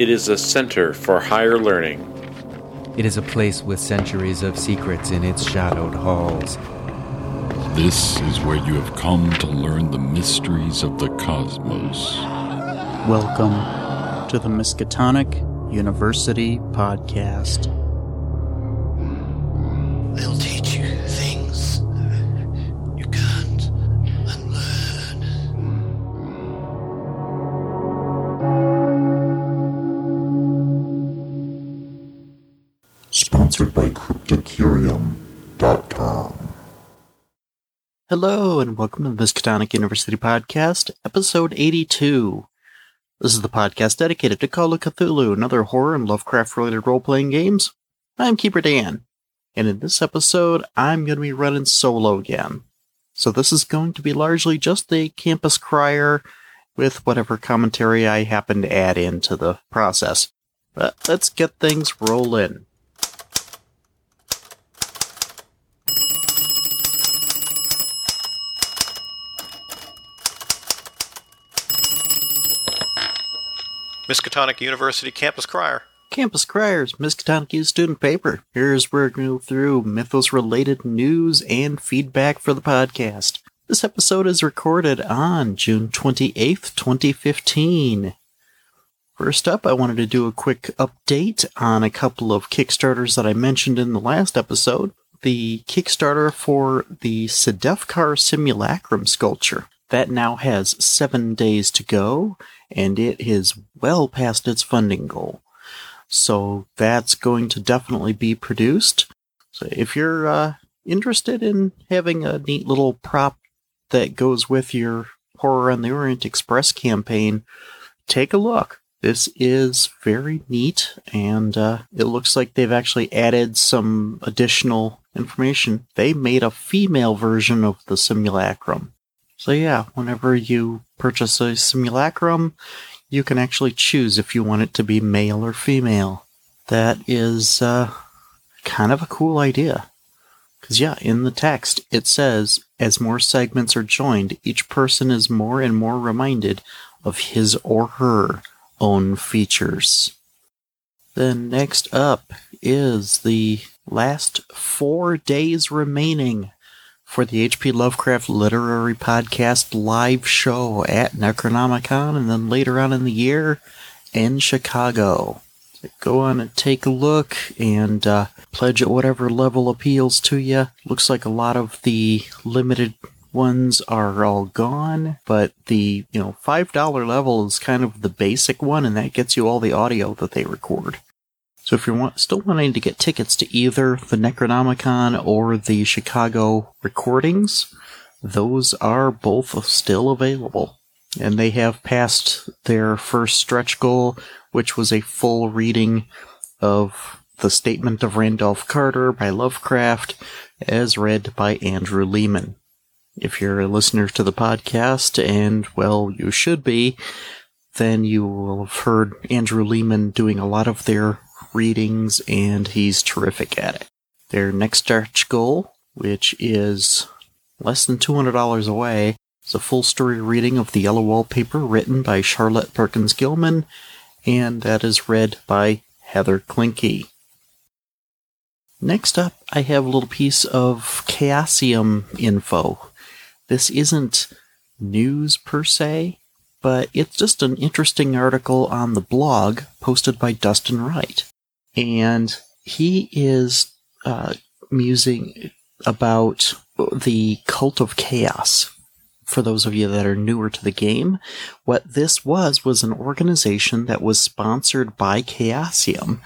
It is a center for higher learning. It is a place with centuries of secrets in its shadowed halls. This is where you have come to learn the mysteries of the cosmos. Welcome to the Miskatonic University Podcast. They'll Hello, and welcome to the Miskatonic University Podcast, episode 82. This is the podcast dedicated to Call of Cthulhu and other horror and Lovecraft related role playing games. I'm Keeper Dan, and in this episode, I'm going to be running solo again. So this is going to be largely just a campus crier with whatever commentary I happen to add into the process. But let's get things rolling. Miskatonic University Campus Crier. Campus Criers, Miskatonic Youth Student Paper. Here's where going go through Mythos related news and feedback for the podcast. This episode is recorded on June 28th, 2015. First up, I wanted to do a quick update on a couple of Kickstarters that I mentioned in the last episode. The Kickstarter for the Sedefkar Simulacrum sculpture. That now has seven days to go, and it is well past its funding goal. So that's going to definitely be produced. So if you're uh, interested in having a neat little prop that goes with your Horror on the Orient Express campaign, take a look. This is very neat, and uh, it looks like they've actually added some additional information. They made a female version of the simulacrum. So, yeah, whenever you purchase a simulacrum, you can actually choose if you want it to be male or female. That is uh, kind of a cool idea. Because, yeah, in the text, it says as more segments are joined, each person is more and more reminded of his or her own features. Then, next up is the last four days remaining for the HP Lovecraft Literary Podcast live show at Necronomicon and then later on in the year in Chicago. Go on and take a look and uh, pledge at whatever level appeals to you. Looks like a lot of the limited ones are all gone, but the you know five dollar level is kind of the basic one, and that gets you all the audio that they record. So if you're want, still wanting to get tickets to either the Necronomicon or the Chicago recordings, those are both still available. And they have passed their first stretch goal, which was a full reading of the Statement of Randolph Carter by Lovecraft, as read by Andrew Lehman. If you're a listener to the podcast, and well, you should be, then you will have heard Andrew Lehman doing a lot of their readings, and he's terrific at it. Their next stretch goal, which is less than $200 away, is a full story reading of The Yellow Wallpaper written by Charlotte Perkins Gilman, and that is read by Heather Klinke. Next up, I have a little piece of Chaosium info. This isn't news per se, but it's just an interesting article on the blog posted by Dustin Wright. And he is uh, musing about the cult of chaos. For those of you that are newer to the game, what this was was an organization that was sponsored by Chaosium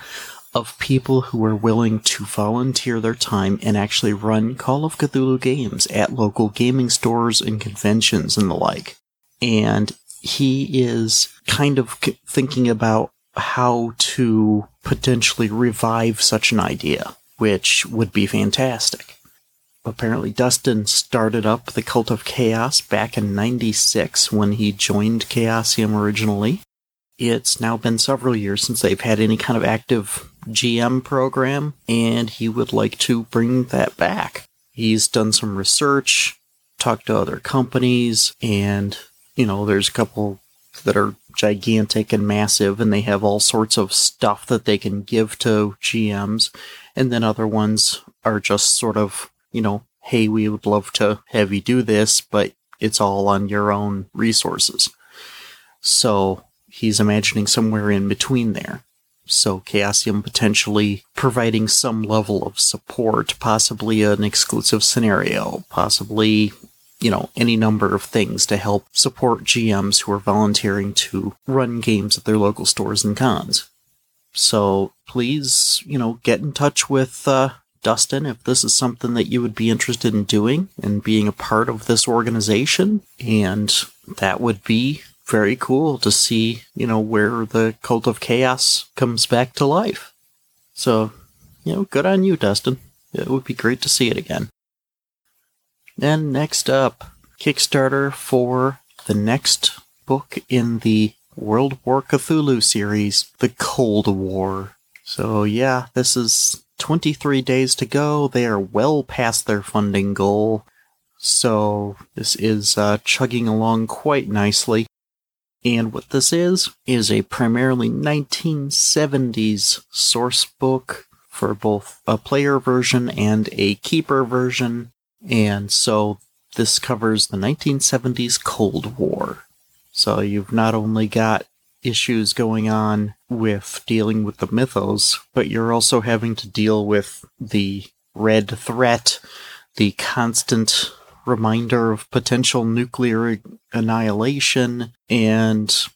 of people who were willing to volunteer their time and actually run Call of Cthulhu games at local gaming stores and conventions and the like. And he is kind of thinking about how to potentially revive such an idea, which would be fantastic. Apparently, Dustin started up the Cult of Chaos back in 96 when he joined Chaosium originally. It's now been several years since they've had any kind of active GM program, and he would like to bring that back. He's done some research, talked to other companies, and, you know, there's a couple that are gigantic and massive, and they have all sorts of stuff that they can give to GMs. And then other ones are just sort of, you know, hey, we would love to have you do this, but it's all on your own resources. So he's imagining somewhere in between there. So Chaosium potentially providing some level of support, possibly an exclusive scenario, possibly, you know, any number of things to help support GMs who are volunteering to run games at their local stores and cons. So please, you know, get in touch with uh, Dustin if this is something that you would be interested in doing and being a part of this organization. And that would be very cool to see, you know, where the cult of chaos comes back to life. So, you know, good on you, Dustin. It would be great to see it again. And next up, Kickstarter for the next book in the World War Cthulhu series, The Cold War. So, yeah, this is 23 days to go. They are well past their funding goal. So, this is uh, chugging along quite nicely. And what this is, is a primarily 1970s source book for both a player version and a keeper version. And so this covers the 1970s Cold War. So you've not only got issues going on with dealing with the mythos, but you're also having to deal with the red threat, the constant reminder of potential nuclear annihilation, and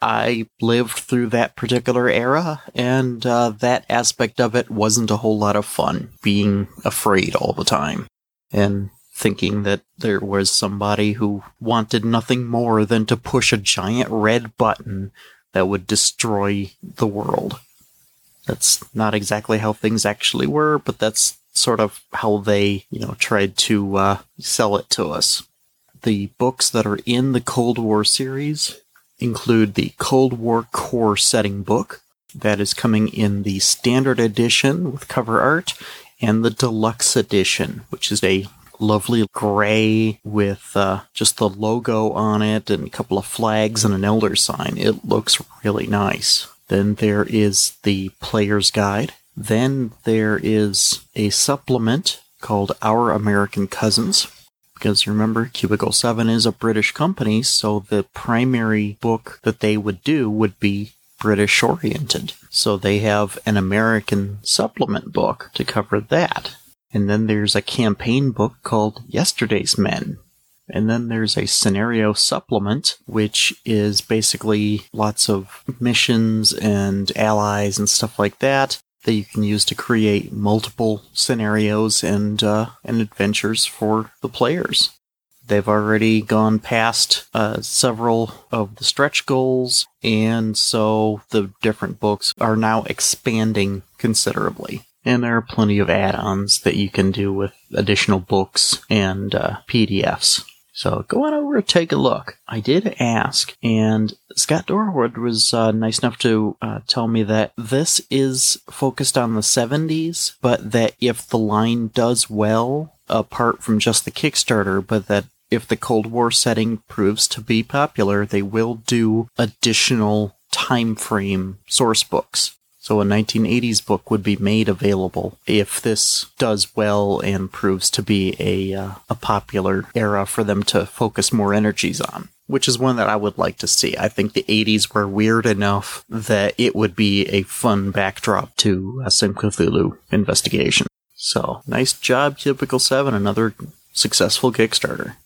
I lived through that particular era, and uh, that aspect of it wasn't a whole lot of fun, being afraid all the time. And thinking that there was somebody who wanted nothing more than to push a giant red button that would destroy the world. That's not exactly how things actually were, but that's sort of how they, you know, tried to uh, sell it to us. The books that are in the Cold War series include the Cold War Core Setting book that is coming in the standard edition with cover art and the deluxe edition, which is a lovely gray with uh, just the logo on it and a couple of flags and an elder sign. It looks really nice. Then there is the player's guide. Then there is a supplement called Our American Cousins. Because remember, Cubicle 7 is a British company, so the primary book that they would do would be British oriented. So they have an American supplement book to cover that. And then there's a campaign book called Yesterday's Men. And then there's a scenario supplement, which is basically lots of missions and allies and stuff like that that you can use to create multiple scenarios and uh, and adventures for the players. They've already gone past uh, several of the stretch goals, and so the different books are now expanding considerably. And there are plenty of add ons that you can do with additional books and uh, PDFs. So go on over and take a look. I did ask, and Scott Dorward was uh, nice enough to uh, tell me that this is focused on the 70s, but that if the line does well, apart from just the Kickstarter, but that if the Cold War setting proves to be popular, they will do additional time frame source books. So a 1980s book would be made available if this does well and proves to be a uh, a popular era for them to focus more energies on. Which is one that I would like to see. I think the 80s were weird enough that it would be a fun backdrop to a Sim Cthulhu investigation. So, nice job, Cubicle 7. Another successful Kickstarter.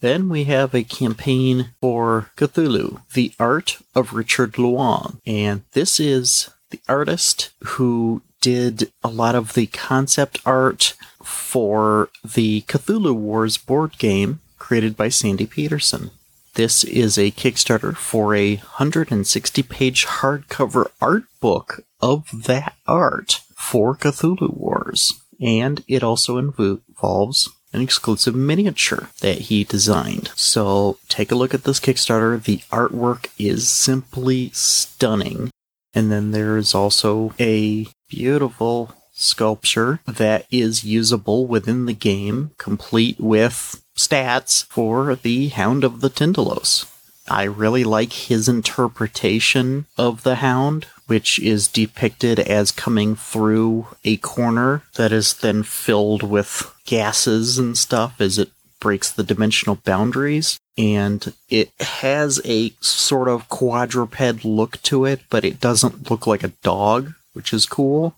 Then we have a campaign for Cthulhu, The Art of Richard Luong. And this is the artist who did a lot of the concept art for the Cthulhu Wars board game created by Sandy Petersen. This is a Kickstarter for a 160 page hardcover art book of that art for Cthulhu Wars. And it also involves an exclusive miniature that he designed. So take a look at this Kickstarter. The artwork is simply stunning. And then there's also a beautiful sculpture that is usable within the game, complete with stats for the Hound of the Tindalos. I really like his interpretation of the hound, which is depicted as coming through a corner that is then filled with gases and stuff as it breaks the dimensional boundaries. And it has a sort of quadruped look to it, but it doesn't look like a dog, which is cool.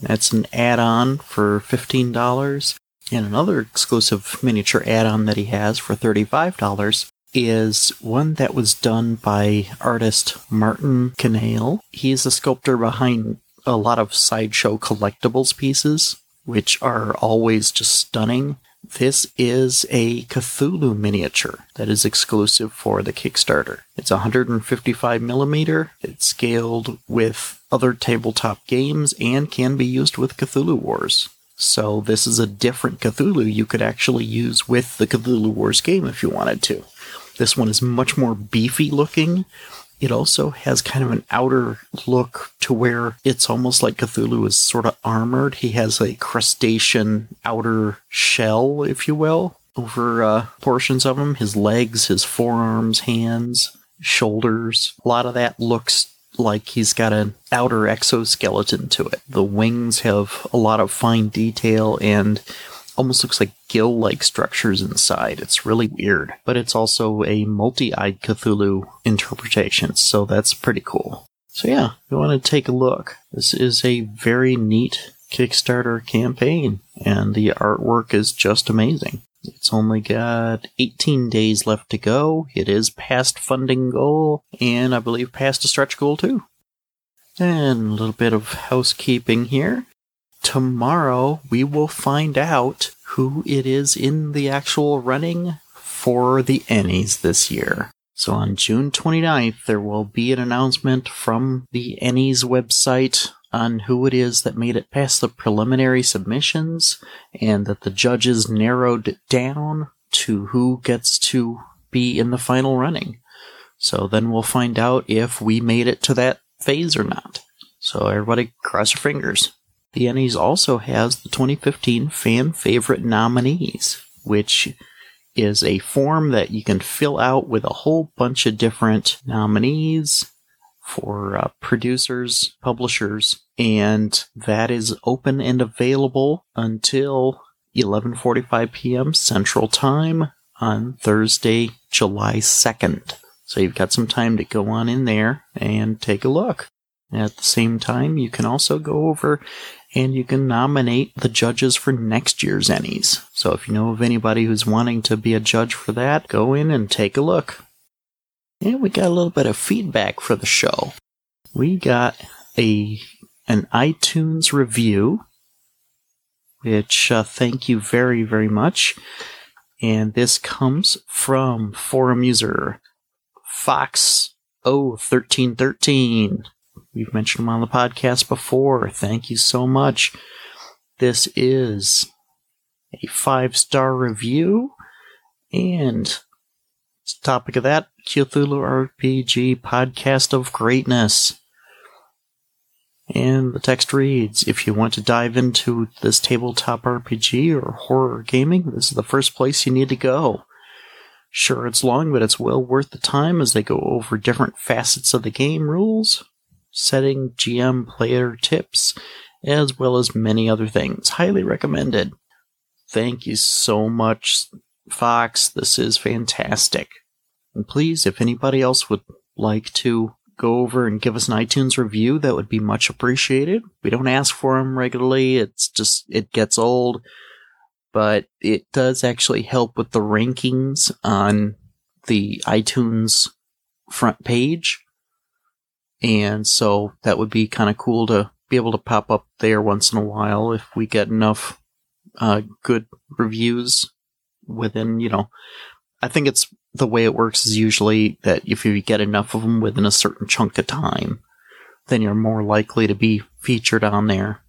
That's an add on for $15. And another exclusive miniature add on that he has for $35 is one that was done by artist Martin Canale. He's a sculptor behind a lot of sideshow collectibles pieces, which are always just stunning. This is a Cthulhu miniature that is exclusive for the Kickstarter. It's 155 millimeter. It's scaled with other tabletop games and can be used with Cthulhu Wars. So this is a different Cthulhu you could actually use with the Cthulhu Wars game if you wanted to. This one is much more beefy looking. It also has kind of an outer look to where it's almost like Cthulhu is sort of armored. He has a crustacean outer shell, if you will, over uh, portions of him. His legs, his forearms, hands, shoulders. A lot of that looks like he's got an outer exoskeleton to it. The wings have a lot of fine detail and almost looks like gill like structures inside. It's really weird. But it's also a multi eyed Cthulhu interpretation, so that's pretty cool. So, yeah, you want to take a look. This is a very neat Kickstarter campaign, and the artwork is just amazing. It's only got 18 days left to go. It is past funding goal, and I believe past a stretch goal too. And a little bit of housekeeping here tomorrow we will find out who it is in the actual running for the Ennies this year. So on June 29th, there will be an announcement from the Ennies website on who it is that made it past the preliminary submissions and that the judges narrowed down to who gets to be in the final running. So then we'll find out if we made it to that phase or not. So everybody cross your fingers. The Ennies also has the 2015 Fan Favorite Nominees, which is a form that you can fill out with a whole bunch of different nominees for uh, producers, publishers, and that is open and available until 11:45 p.m. Central Time on Thursday, July 2nd. So you've got some time to go on in there and take a look. At the same time, you can also go over and you can nominate the judges for next year's Ennies. So if you know of anybody who's wanting to be a judge for that, go in and take a look. And we got a little bit of feedback for the show. We got a an iTunes review, which uh, thank you very very much. And this comes from forum user Fox 01313. We've mentioned them on the podcast before. Thank you so much. This is a five star review, and topic of that Cthulhu RPG podcast of greatness. And the text reads If you want to dive into this tabletop RPG or horror gaming, this is the first place you need to go. Sure, it's long, but it's well worth the time as they go over different facets of the game rules, setting GM player tips, as well as many other things. Highly recommended. Thank you so much, Fox. This is fantastic. And please, if anybody else would like to go over and give us an iTunes review, that would be much appreciated. We don't ask for them regularly. It's just, it gets old, but it does actually help with the rankings on the iTunes front page. And so that would be kind of cool to be able to pop up there once in a while if we get enough uh, good reviews within, you know, I think it's the way it works is usually that if you get enough of them within a certain chunk of time, then you're more likely to be featured on there.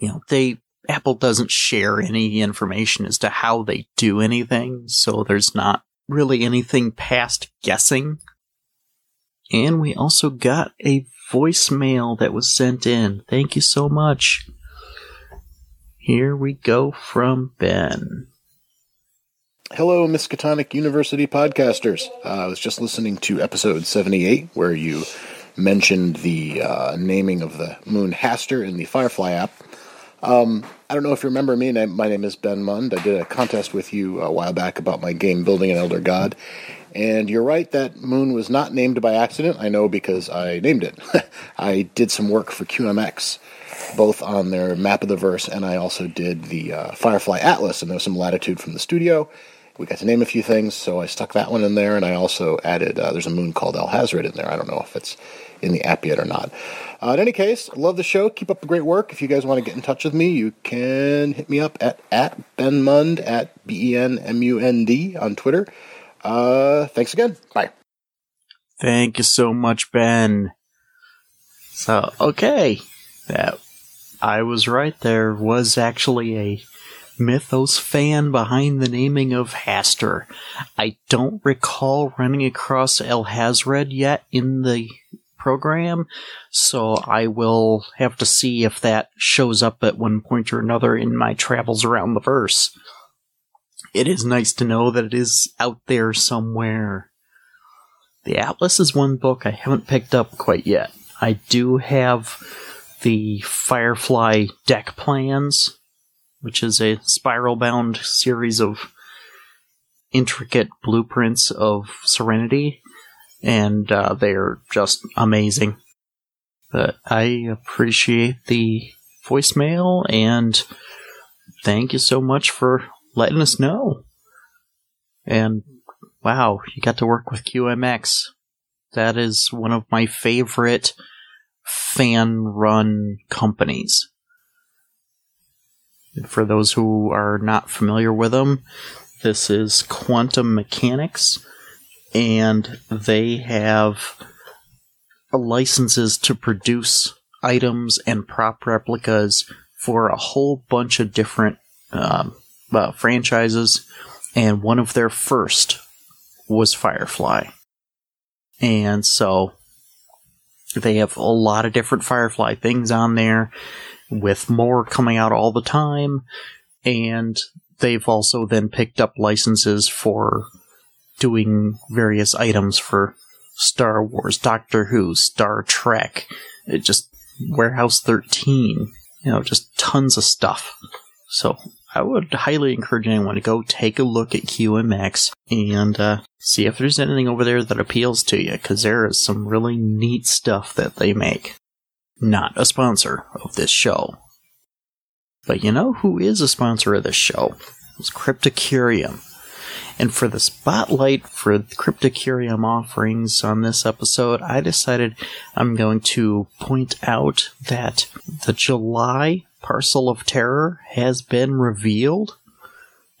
You know, they, Apple doesn't share any information as to how they do anything, so there's not really anything past guessing and we also got a voicemail that was sent in. Thank you so much. Here we go from Ben. Hello, Miskatonic University podcasters. Uh, I was just listening to episode 78, where you mentioned the uh, naming of the moon Hastur in the Firefly app. Um, I don't know if you remember me. My name is Ben Mund. I did a contest with you a while back about my game Building an Elder God. And you're right, that moon was not named by accident. I know because I named it. I did some work for QMX, both on their map of the verse, and I also did the uh, Firefly Atlas, and there was some latitude from the studio we got to name a few things, so I stuck that one in there, and I also added uh, there's a moon called Alhazred in there. I don't know if it's in the app yet or not. Uh, in any case, love the show. Keep up the great work. If you guys want to get in touch with me, you can hit me up at, at Ben Mund at B E N M U N D on Twitter. Uh, thanks again. Bye. Thank you so much, Ben. So, okay. That I was right. There was actually a Mythos fan behind the naming of Hastur. I don't recall running across Alhazred yet in the program, so I will have to see if that shows up at one point or another in my travels around the verse. It is nice to know that it is out there somewhere. The Atlas is one book I haven't picked up quite yet. I do have the Firefly deck plans which is a spiral bound series of intricate blueprints of Serenity, and uh, they're just amazing. But I appreciate the voicemail and thank you so much for letting us know. And wow, you got to work with QMX. That is one of my favorite fan run companies. For those who are not familiar with them, this is Quantum Mechanics, and they have licenses to produce items and prop replicas for a whole bunch of different um, uh, franchises, and one of their first was Firefly. And so they have a lot of different Firefly things on there with more coming out all the time. And they've also then picked up licenses for doing various items for Star Wars, Doctor Who, Star Trek, just Warehouse 13, you know, just tons of stuff. So I would highly encourage anyone to go take a look at QMX and uh, see if there's anything over there that appeals to you, because there is some really neat stuff that they make not a sponsor of this show. But you know who is a sponsor of this show? It's Cryptocurium. And for the spotlight for Cryptocurium offerings on this episode, I decided I'm going to point out that the July Parcel of Terror has been revealed.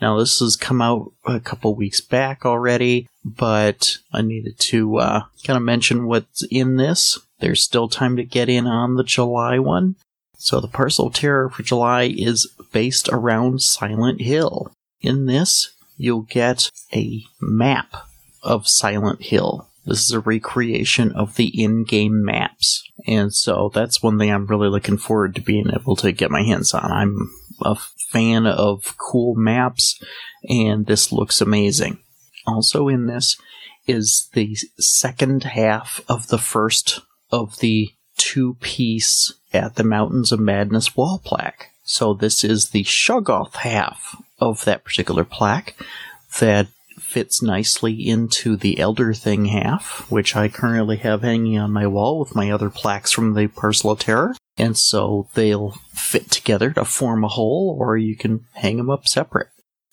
Now, this has come out a couple weeks back already, but I needed to uh, kind of mention what's in this. There's still time to get in on the July one. So the Parcel of Terror for July is based around Silent Hill. In this, you'll get a map of Silent Hill. This is a recreation of the in-game maps. And so that's one thing I'm really looking forward to being able to get my hands on. I'm a fan of cool maps, and this looks amazing. Also in this is the second half of the first of the two piece at the Mountains of Madness wall plaque. So this is the Shoggoth half of that particular plaque that fits nicely into the Elder Thing half, which I currently have hanging on my wall with my other plaques from the Parcel of Terror. And so they'll fit together to form a whole, or you can hang them up separate.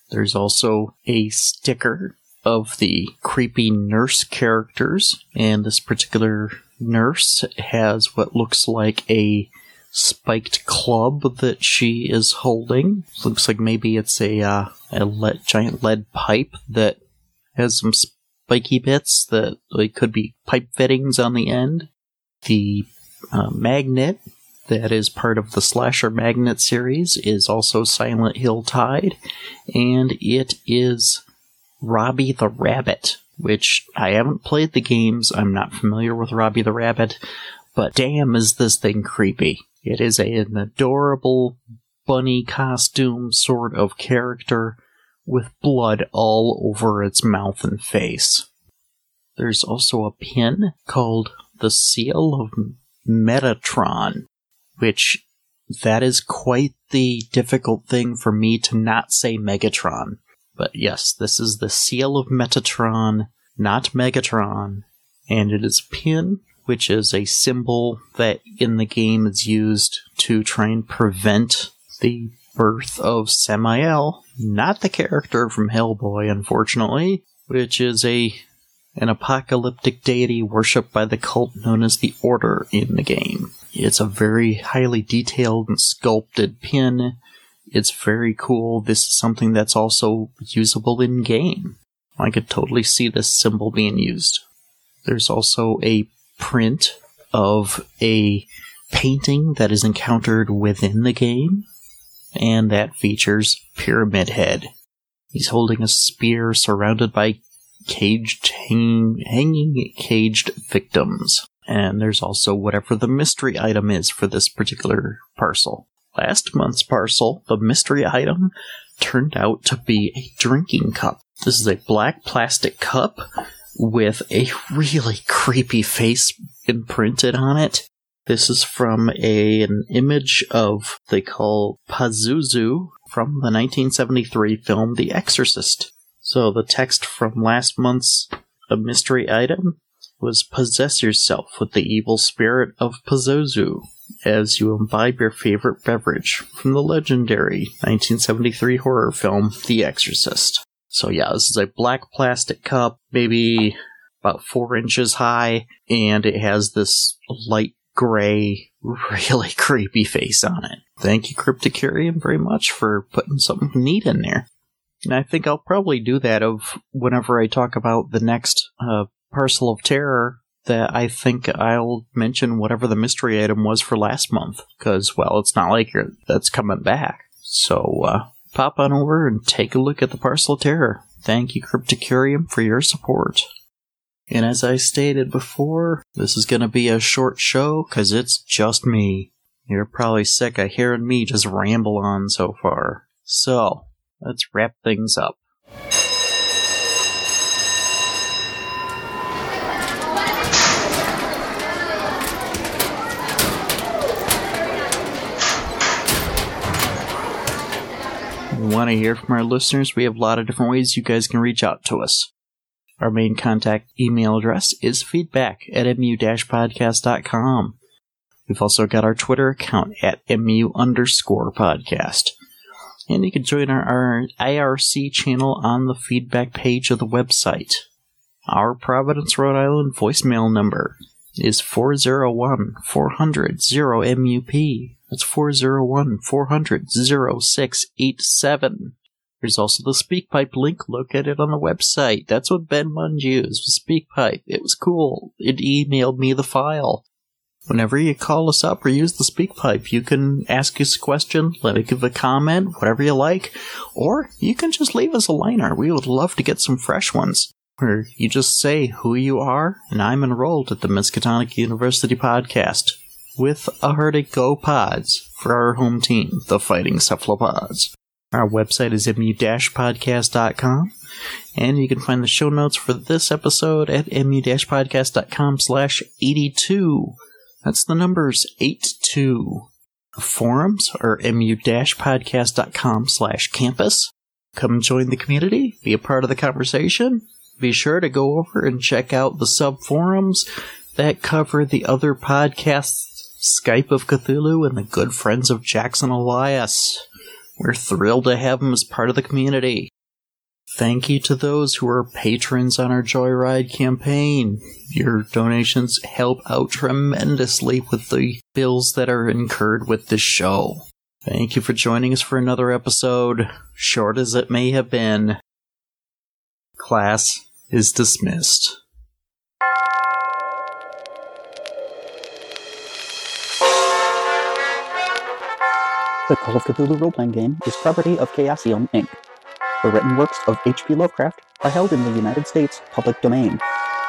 There's also a sticker of the creepy nurse characters, and this particular nurse has what looks like a spiked club that she is holding. Looks like maybe it's a uh, a lead, giant lead pipe that has some spiky bits that like, could be pipe fittings on the end. The uh, magnet that is part of the Slasher Magnet series is also Silent Hill tied, and it is Robbie the Rabbit which I haven't played the games. I'm not familiar with Robbie the Rabbit, but damn is this thing creepy. It is a, an adorable bunny costume sort of character with blood all over its mouth and face. There's also a pin called the Seal of Metatron, which that is quite the difficult thing for me to not say Megatron. But yes, this is the Seal of Metatron, not Megatron, and it is a pin, which is a symbol that in the game is used to try and prevent the birth of Samael, not the character from Hellboy, unfortunately, which is a an apocalyptic deity worshipped by the cult known as the Order in the game. It's a very highly detailed and sculpted pin. It's very cool. This is something that's also usable in game. I could totally see this symbol being used. There's also a print of a painting that is encountered within the game, and that features Pyramid Head. He's holding a spear surrounded by caged, hanging, hanging caged victims. And there's also whatever the mystery item is for this particular parcel. Last month's parcel, the mystery item turned out to be a drinking cup. This is a black plastic cup with a really creepy face imprinted on it. This is from a, an image of they call Pazuzu from the 1973 film The Exorcist. So the text from last month's a mystery item was possess yourself with the evil spirit of Pazuzu as you imbibe your favorite beverage from the legendary 1973 horror film The Exorcist. So yeah, this is a black plastic cup, maybe about four inches high, and it has this light gray, really creepy face on it. Thank you, Cryptocurium, very much for putting something neat in there. And I think I'll probably do that of whenever I talk about the next uh, parcel of terror that I think I'll mention whatever the mystery item was for last month. Because, well, it's not like that's coming back. So, uh, pop on over and take a look at the parcel of terror. Thank you, Cryptocurium, for your support. And as I stated before, this is going to be a short show because it's just me. You're probably sick of hearing me just ramble on so far. So, let's wrap things up. We want to hear from our listeners. We have a lot of different ways you guys can reach out to us. Our main contact email address is feedback at mu-podcast.com. We've also got our Twitter account at mu underscore podcast. And you can join our, our IRC channel on the feedback page of the website. Our Providence, Rhode Island voicemail number is 401 400 0MUP. That's 401 400 0687. There's also the SpeakPipe link located on the website. That's what Ben Mund used, was SpeakPipe. It was cool. It emailed me the file. Whenever you call us up or use the SpeakPipe, you can ask us a question, let it give a comment, whatever you like, or you can just leave us a liner. We would love to get some fresh ones. Where you just say who you are, and I'm enrolled at the Miskatonic University podcast with a Arctic Go Pods for our home team, the Fighting Cephalopods. Our website is mu-podcast.com, and you can find the show notes for this episode at mu-podcast.com slash 82. That's the numbers 82. Forums are mu-podcast.com slash campus. Come join the community, be a part of the conversation. Be sure to go over and check out the sub forums that cover the other podcasts, Skype of Cthulhu and the good friends of Jackson Elias. We're thrilled to have him as part of the community. Thank you to those who are patrons on our Joyride campaign. Your donations help out tremendously with the bills that are incurred with this show. Thank you for joining us for another episode, short as it may have been. Class is dismissed. The Call of Cthulhu role-playing game is property of Chaosium, Inc. The written works of H.P. Lovecraft are held in the United States public domain.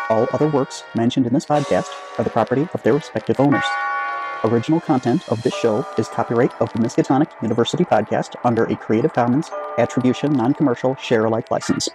All other works mentioned in this podcast are the property of their respective owners. Original content of this show is copyright of the Miskatonic University Podcast under a Creative Commons Attribution Non Commercial Share Alike license.